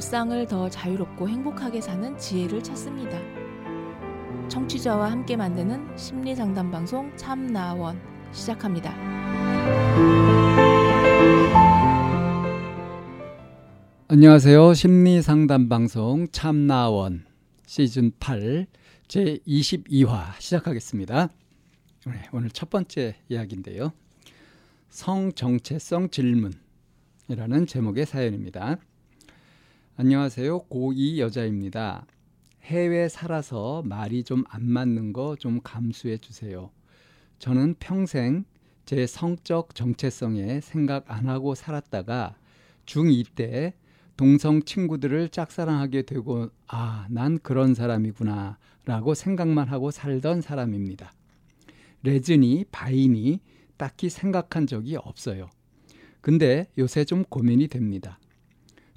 일상을 더 자유롭고 행복하게 사는 지혜를 찾습니다. 청취자와 함께 만드는 심리 상담 방송 참나원 시작합니다. 안녕하세요. 심리 상담 방송 참나원 시즌 8 제 22화 시작하겠습니다. 네, 오늘 첫 번째 이야기인데요. 성정체성 질문이라는 제목의 사연입니다. 안녕하세요. 고2 여자입니다. 해외 살아서 말이 좀 안 맞는 거 좀 감수해 주세요. 저는 평생 제 성적 정체성에 생각 안 하고 살았다가 중2 때 동성 친구들을 짝사랑하게 되고 아, 난 그런 사람이구나 라고 생각만 하고 살던 사람입니다. 레즈니, 바이니 딱히 생각한 적이 없어요. 근데 요새 좀 고민이 됩니다.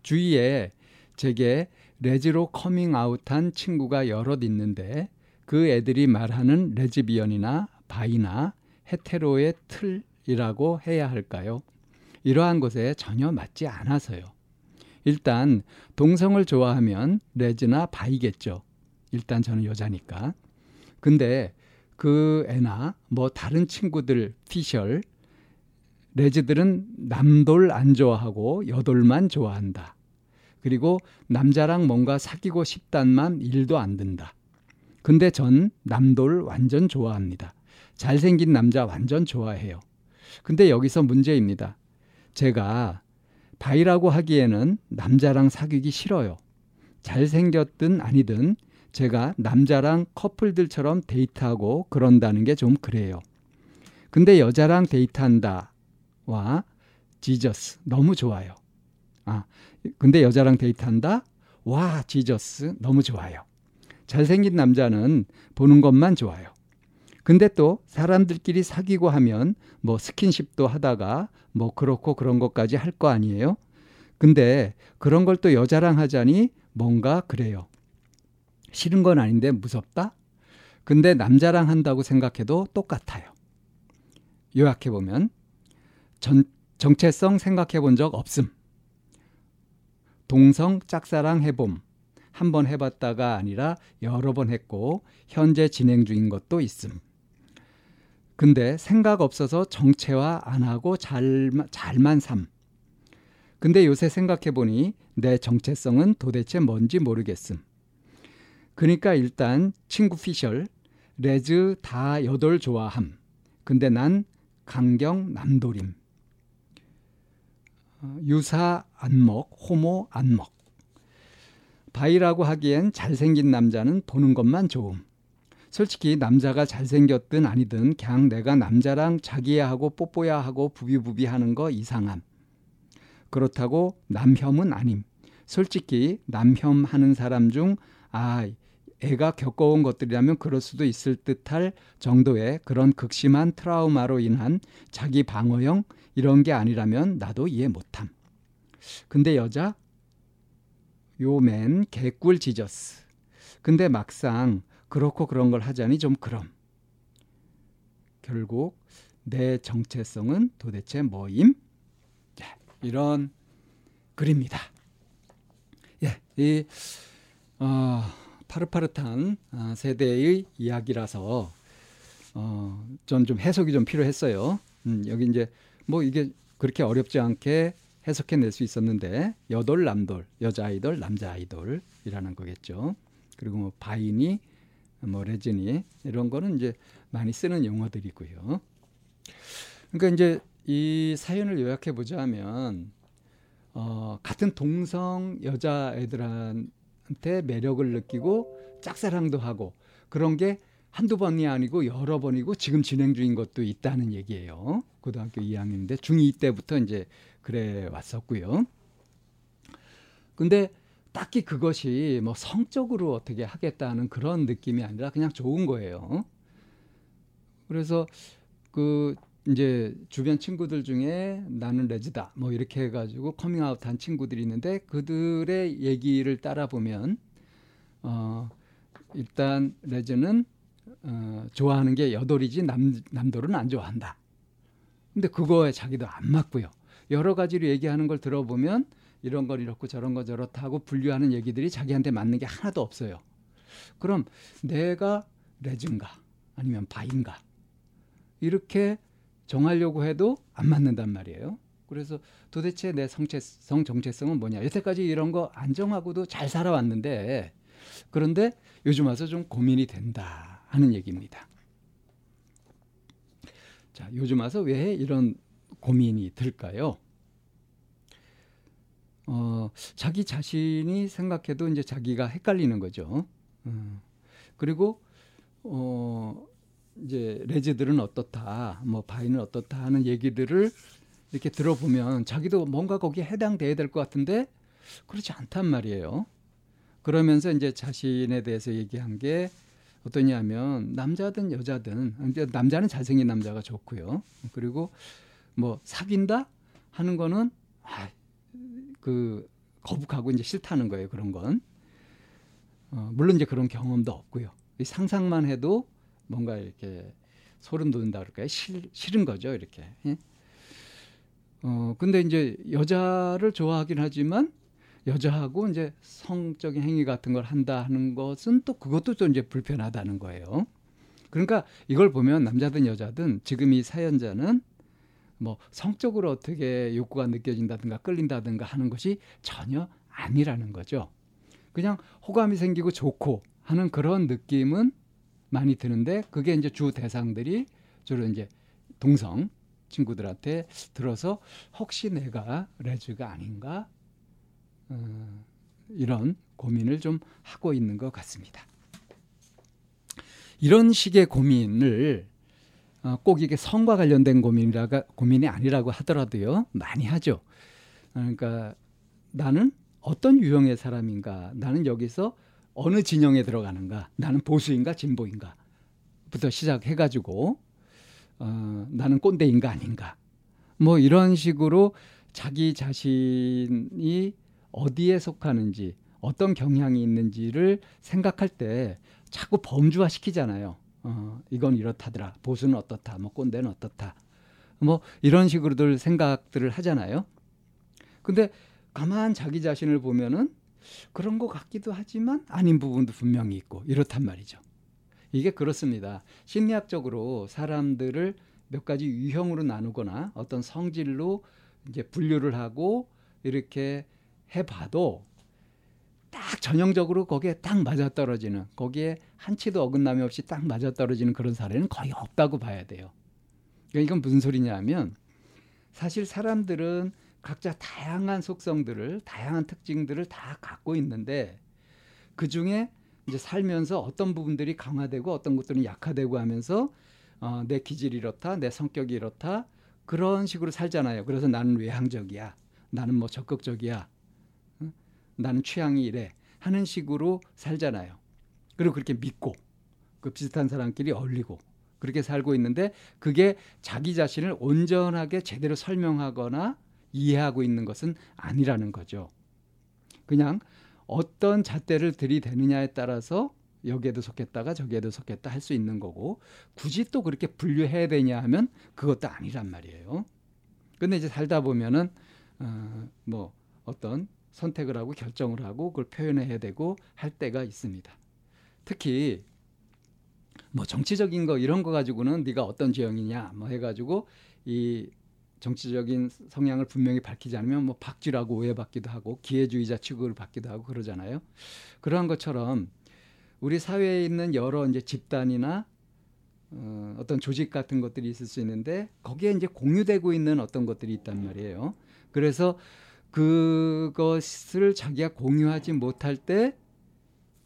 주위에 제게 레즈로 커밍아웃한 친구가 여럿 있는데 그 애들이 말하는 레즈비언이나 바이나 헤테로의 틀이라고 해야 할까요? 이러한 것에 전혀 맞지 않아서요. 일단 동성을 좋아하면 레즈나 바이겠죠. 일단 저는 여자니까. 근데 그 애나 뭐 다른 친구들 피셜 레즈들은 남돌 안 좋아하고 여돌만 좋아한다. 그리고 남자랑 뭔가 사귀고 싶단만 일도 안 든다. 근데 전 남돌 완전 좋아합니다. 잘생긴 남자 완전 좋아해요. 근데 여기서 문제입니다. 제가 바이라고 하기에는 남자랑 사귀기 싫어요. 잘생겼든 아니든 제가 남자랑 커플들처럼 데이트하고 그런다는 게 좀 그래요. 근데 여자랑 데이트한다와 지저스 너무 좋아요. 아, 근데 여자랑 데이트한다? 와, 지저스 너무 좋아요. 잘생긴 남자는 보는 것만 좋아요. 근데 또 사람들끼리 사귀고 하면 뭐 스킨십도 하다가 뭐 그렇고 그런 것까지 할 거 아니에요? 근데 그런 걸 또 여자랑 하자니 뭔가 그래요. 싫은 건 아닌데 무섭다? 근데 남자랑 한다고 생각해도 똑같아요. 요약해 보면 전, 정체성 생각해 본 적 없음. 동성 짝사랑 해봄. 한 번 해봤다가 아니라 여러 번 했고 현재 진행 중인 것도 있음. 근데 생각 없어서 정체화 안 하고 잘, 잘만 삶. 근데 요새 생각해 보니 내 정체성은 도대체 뭔지 모르겠음. 그러니까 일단 친구 피셜, 레즈 다 여돌 좋아함. 근데 난 강경 남돌임. 어, 유사 안먹, 호모 안먹. 바이라고 하기엔 잘생긴 남자는 보는 것만 좋음. 솔직히 남자가 잘생겼든 아니든 그냥 내가 남자랑 자기야 하고 뽀뽀야 하고 부비부비 하는 거 이상함. 그렇다고 남혐은 아님. 솔직히 남혐 하는 사람 중 아, 애가 겪어온 것들이라면 그럴 수도 있을 듯할 정도의 그런 극심한 트라우마로 인한 자기 방어형 이런 게 아니라면 나도 이해 못함. 근데 여자 요맨 개꿀 지저스. 근데 막상 그렇고 그런 걸 하자니 좀 그럼. 결국 내 정체성은 도대체 뭐임? 자, 이런 글입니다. 예, 이 어, 파릇파릇한 아, 세대의 이야기라서 어, 전좀 해석이 좀 필요했어요. 음, 여기 이제 뭐 이게 그렇게 어렵지 않게 해석해낼 수 있었는데 여돌 남돌 여자 아이돌 남자 아이돌이라는 거겠죠. 그리고 뭐 바인이 뭐 레진이 이런 거는 이제 많이 쓰는 용어들이고요. 그러니까 이제 이 사연을 요약해 보자면 어, 같은 동성 여자 애들한테 매력을 느끼고 짝사랑도 하고 그런 게 한두 번이 아니고 여러 번이고 지금 진행 중인 것도 있다는 얘기예요. 고등학교 2학년인데 중2 때부터 이제 그래 왔었고요. 근데 딱히 그것이 뭐 성적으로 어떻게 하겠다는 그런 느낌이 아니라 그냥 좋은 거예요. 그래서 그 이제 주변 친구들 중에 나는 레즈다 뭐 이렇게 해가지고 커밍아웃 한 친구들이 있는데 그들의 얘기를 따라 보면 어 일단 레즈는 어 좋아하는 게 여돌이지 남 남돌은 안 좋아한다. 근데 그거에 자기도 안 맞고요. 여러 가지로 얘기하는 걸 들어보면 이런 건 이렇고 저런 거 저렇다고 분류하는 얘기들이 자기한테 맞는 게 하나도 없어요. 그럼 내가 레즈인가 아니면 바인가 이렇게 정하려고 해도 안 맞는단 말이에요. 그래서 도대체 내 성체성 정체성은 뭐냐? 여태까지 이런 거 안 정하고도 잘 살아왔는데 그런데 요즘 와서 좀 고민이 된다 하는 얘기입니다. 자, 요즘 와서 왜 이런 고민이 들까요? 어, 자기 자신이 생각해도 이제 자기가 헷갈리는 거죠. 음, 그리고 어, 이제 레즈들은 어떻다, 뭐 바이는 어떻다 하는 얘기들을 이렇게 들어보면 자기도 뭔가 거기에 해당돼야 될 것 같은데 그렇지 않단 말이에요. 그러면서 이제 자신에 대해서 얘기한 게 어떠냐면 남자든 여자든 남자는 잘생긴 남자가 좋고요. 그리고 뭐 사귄다 하는 거는 아, 그 거북하고 이제 싫다는 거예요. 그런 건 어, 물론 이제 그런 경험도 없고요. 상상만 해도 뭔가 이렇게 소름 돋는다 그럴까요? 싫, 싫은 거죠, 이렇게. 예? 어 근데 이제 여자를 좋아하긴 하지만 여자하고 이제 성적인 행위 같은 걸 한다 하는 것은 또 그것도 또 이제 불편하다는 거예요. 그러니까 이걸 보면 남자든 여자든 지금 이 사연자는 뭐 성적으로 어떻게 욕구가 느껴진다든가 끌린다든가 하는 것이 전혀 아니라는 거죠. 그냥 호감이 생기고 좋고 하는 그런 느낌은 많이 드는데 그게 이제 주 대상들이 주로 이제 동성 친구들한테 들어서 혹시 내가 레즈가 아닌가 어, 이런 고민을 좀 하고 있는 것 같습니다. 이런 식의 고민을 어, 꼭 이게 성과 관련된 고민이라가 고민이 아니라고 하더라도요 많이 하죠. 그러니까 나는 어떤 유형의 사람인가? 나는 여기서 어느 진영에 들어가는가? 나는 보수인가 진보인가?부터 시작해가지고 어, 나는 꼰대인가 아닌가? 뭐 이런 식으로 자기 자신이 어디에 속하는지 어떤 경향이 있는지를 생각할 때 자꾸 범주화 시키잖아요. 어, 이건 이렇다더라. 보수는 어떻다. 뭐 꼰대는 어떻다. 뭐 이런 식으로들 생각들을 하잖아요. 근데 가만 자기 자신을 보면은 그런 것 같기도 하지만 아닌 부분도 분명히 있고 이렇단 말이죠. 이게 그렇습니다. 심리학적으로 사람들을 몇 가지 유형으로 나누거나 어떤 성질로 이제 분류를 하고 이렇게 해봐도 딱 전형적으로 거기에 딱 맞아떨어지는 거기에 한치도 어긋남이 없이 딱 맞아떨어지는 그런 사례는 거의 없다고 봐야 돼요. 그러니까 이건 무슨 소리냐면 사실 사람들은 각자 다양한 속성들을 다양한 특징들을 다 갖고 있는데 그 중에 이제 살면서 어떤 부분들이 강화되고 어떤 것들은 약화되고 하면서 어, 내 기질이 이렇다, 내 성격이 이렇다 그런 식으로 살잖아요. 그래서 나는 외향적이야, 나는 뭐 적극적이야, 응? 나는 취향이 이래 하는 식으로 살잖아요. 그리고 그렇게 믿고 그 비슷한 사람끼리 어울리고 그렇게 살고 있는데 그게 자기 자신을 온전하게 제대로 설명하거나 이해하고 있는 것은 아니라는 거죠. 그냥 어떤 잣대를 들이대느냐에 따라서 여기에도 속했다가 저기에도 속했다 할 수 있는 거고 굳이 또 그렇게 분류해야 되냐 하면 그것도 아니란 말이에요. 근데 이제 살다 보면은 어, 뭐 어떤 선택을 하고 결정을 하고 그걸 표현해야 되고 할 때가 있습니다. 특히 뭐 정치적인 거 이런 거 가지고는 네가 어떤 지형이냐 뭐 해가지고 이 정치적인 성향을 분명히 밝히지 않으면 뭐 박쥐라고 오해받기도 하고 기회주의자 취급을 받기도 하고 그러잖아요. 그러한 것처럼 우리 사회에 있는 여러 이제 집단이나 어, 어떤 조직 같은 것들이 있을 수 있는데 거기에 이제 공유되고 있는 어떤 것들이 있단 말이에요. 그래서 그것을 자기가 공유하지 못할 때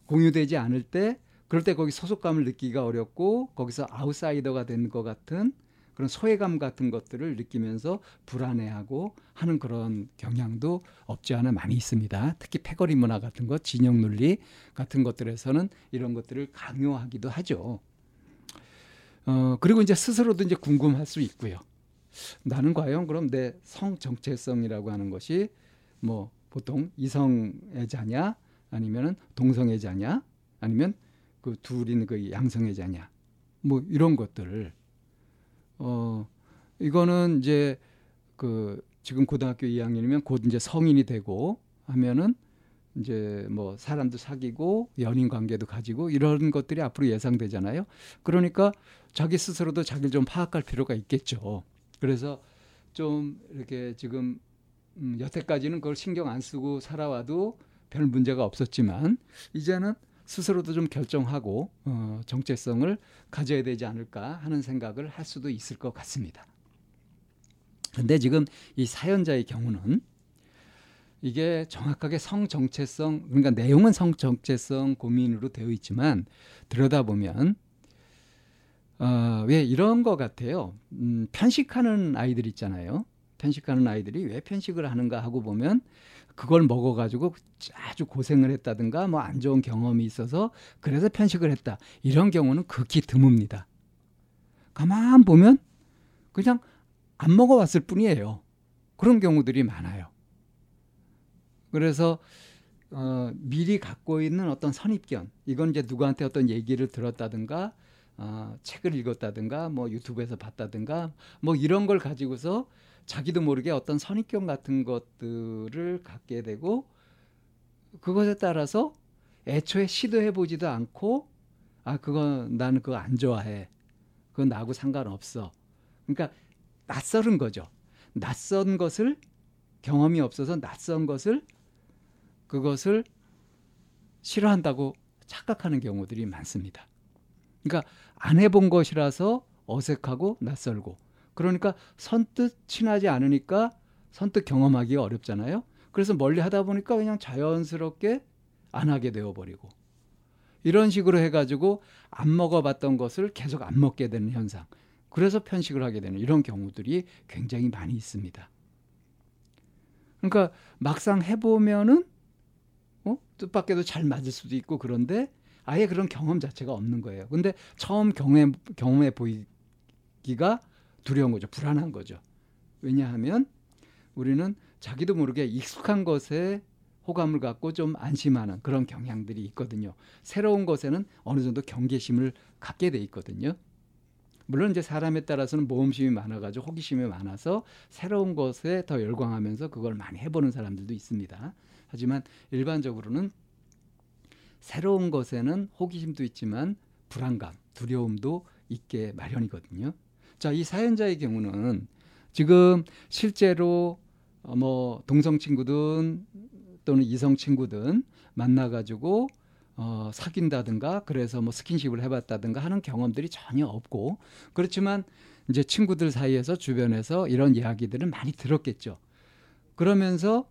공유되지 않을 때 그럴 때 거기 소속감을 느끼기가 어렵고 거기서 아웃사이더가 된 것 같은 그런 소외감 같은 것들을 느끼면서 불안해하고 하는 그런 경향도 없지 않아 많이 있습니다. 특히 패거리 문화 같은 것, 진영 논리 같은 것들에서는 이런 것들을 강요하기도 하죠. 어, 그리고 이제 스스로도 이제 궁금할 수 있고요. 나는 과연 그럼 내 성 정체성이라고 하는 것이 뭐 보통 이성의 자냐 아니면은 동성의 자냐 아니면 그 둘인 그 양성의 자냐 뭐 이런 것들을 어 이거는 이제 그 지금 고등학교 2학년이면 곧 이제 성인이 되고 하면은 이제 뭐 사람도 사귀고 연인 관계도 가지고 이런 것들이 앞으로 예상되잖아요. 그러니까 자기 스스로도 자기를 좀 파악할 필요가 있겠죠. 그래서 좀 이렇게 지금 음, 여태까지는 그걸 신경 안 쓰고 살아와도 별 문제가 없었지만 이제는 스스로도 좀 결정하고 어, 정체성을 가져야 되지 않을까 하는 생각을 할 수도 있을 것 같습니다. 근데 지금 이 사연자의 경우는 이게 정확하게 성 정체성 그러니까 내용은 성 정체성 고민으로 되어 있지만 들여다보면 어, 왜 이런 것 같아요. 음, 편식하는 아이들 있잖아요. 편식하는 아이들이 왜 편식을 하는가 하고 보면 그걸 먹어가지고 아주 고생을 했다든가 뭐 안 좋은 경험이 있어서 그래서 편식을 했다. 이런 경우는 극히 드뭅니다. 가만 보면 그냥 안 먹어봤을 뿐이에요. 그런 경우들이 많아요. 그래서 어, 미리 갖고 있는 어떤 선입견, 이건 이제 누구한테 어떤 얘기를 들었다든가, 어, 책을 읽었다든가, 뭐 유튜브에서 봤다든가, 뭐 이런 걸 가지고서 자기도 모르게 어떤 선입견 같은 것들을 갖게 되고, 그것에 따라서 애초에 시도해 보지도 않고, 아, 그거 나는 그거 안 좋아해. 그건 나하고 상관없어. 그러니까 낯설은 거죠. 낯선 것을 경험이 없어서 낯선 것을 그것을 싫어한다고 착각하는 경우들이 많습니다. 그러니까 안 해본 것이라서 어색하고 낯설고 그러니까 선뜻 친하지 않으니까 선뜻 경험하기 어렵잖아요. 그래서 멀리 하다 보니까 그냥 자연스럽게 안 하게 되어 버리고 이런 식으로 해가지고 안 먹어봤던 것을 계속 안 먹게 되는 현상. 그래서 편식을 하게 되는 이런 경우들이 굉장히 많이 있습니다. 그러니까 막상 해보면은 어? 뜻밖에도 잘 맞을 수도 있고 그런데 아예 그런 경험 자체가 없는 거예요. 근데 처음 경험해, 경험해 보이기가 두려운 거죠. 불안한 거죠. 왜냐하면 우리는 자기도 모르게 익숙한 것에 호감을 갖고 좀 안심하는 그런 경향들이 있거든요. 새로운 것에는 어느 정도 경계심을 갖게 돼 있거든요. 물론 이제 사람에 따라서는 모험심이 많아가지고 호기심이 많아서 새로운 것에 더 열광하면서 그걸 많이 해보는 사람들도 있습니다. 하지만 일반적으로는 새로운 것에는 호기심도 있지만 불안감, 두려움도 있게 마련이거든요. 자, 이 사연자의 경우는 지금 실제로 어, 뭐 동성 친구든 또는 이성 친구든 만나가지고 어, 사귄다든가 그래서 뭐 스킨십을 해봤다든가 하는 경험들이 전혀 없고 그렇지만 이제 친구들 사이에서 주변에서 이런 이야기들을 많이 들었겠죠. 그러면서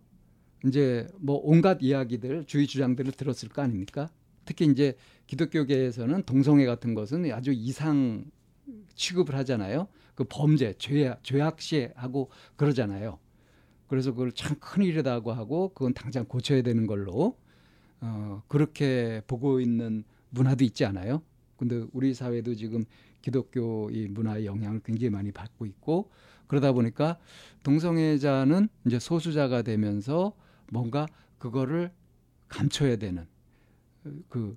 이제 뭐 온갖 이야기들 주의 주장들을 들었을 거 아닙니까? 특히 이제 기독교계에서는 동성애 같은 것은 아주 이상 취급을 하잖아요. 그 범죄, 죄악, 죄악시하고 그러잖아요. 그래서 그걸 참 큰일이라고 하고 그건 당장 고쳐야 되는 걸로 어, 그렇게 보고 있는 문화도 있지 않아요? 근데 우리 사회도 지금 기독교 이 문화의 영향을 굉장히 많이 받고 있고 그러다 보니까 동성애자는 이제 소수자가 되면서 뭔가 그거를 감춰야 되는 그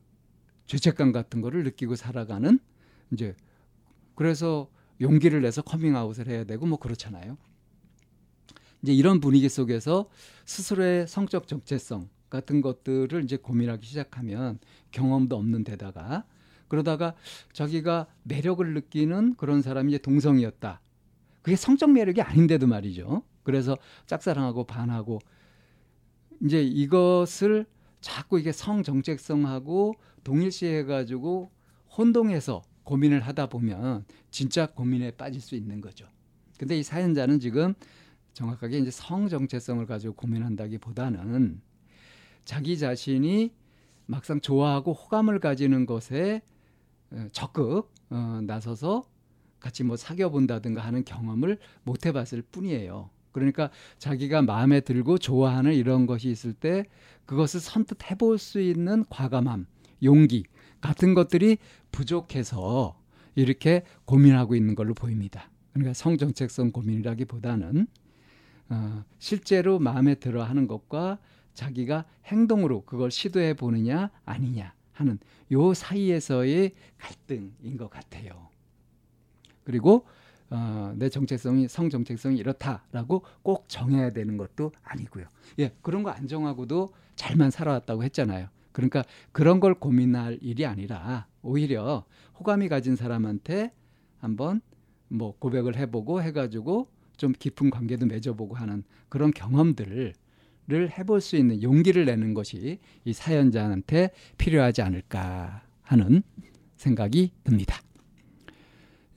죄책감 같은 거를 느끼고 살아가는 이제 그래서 용기를 내서 커밍아웃을 해야 되고 뭐 그렇잖아요. 이제 이런 분위기 속에서 스스로의 성적 정체성 같은 것들을 이제 고민하기 시작하면 경험도 없는 데다가 그러다가 자기가 매력을 느끼는 그런 사람이 이제 동성이었다. 그게 성적 매력이 아닌데도 말이죠. 그래서 짝사랑하고 반하고 이제 이것을 자꾸 이게 성 정체성하고 동일시해 가지고 혼동해서 고민을 하다 보면 진짜 고민에 빠질 수 있는 거죠. 근데 이 사연자는 지금 정확하게 이제 성 정체성을 가지고 고민한다기보다는 자기 자신이 막상 좋아하고 호감을 가지는 것에 어, 적극 어, 나서서 같이 뭐 사귀어 본다든가 하는 경험을 못 해봤을 뿐이에요. 그러니까 자기가 마음에 들고 좋아하는 이런 것이 있을 때 그것을 선뜻 해볼 수 있는 과감함, 용기 같은 것들이 부족해서 이렇게 고민하고 있는 걸로 보입니다. 그러니까 성정책성 고민이라기보다는 어, 실제로 마음에 들어 하는 것과 자기가 행동으로 그걸 시도해 보느냐 아니냐 하는 요 사이에서의 갈등인 것 같아요. 그리고 어, 내 정체성이 성 정체성이 이렇다라고 꼭 정해야 되는 것도 아니고요. 예, 그런 거 안 정하고도 잘만 살아왔다고 했잖아요. 그러니까 그런 걸 고민할 일이 아니라 오히려 호감이 가진 사람한테 한번 뭐 고백을 해보고 해가지고 좀 깊은 관계도 맺어보고 하는 그런 경험들을 해볼 수 있는 용기를 내는 것이 이 사연자한테 필요하지 않을까 하는 생각이 듭니다.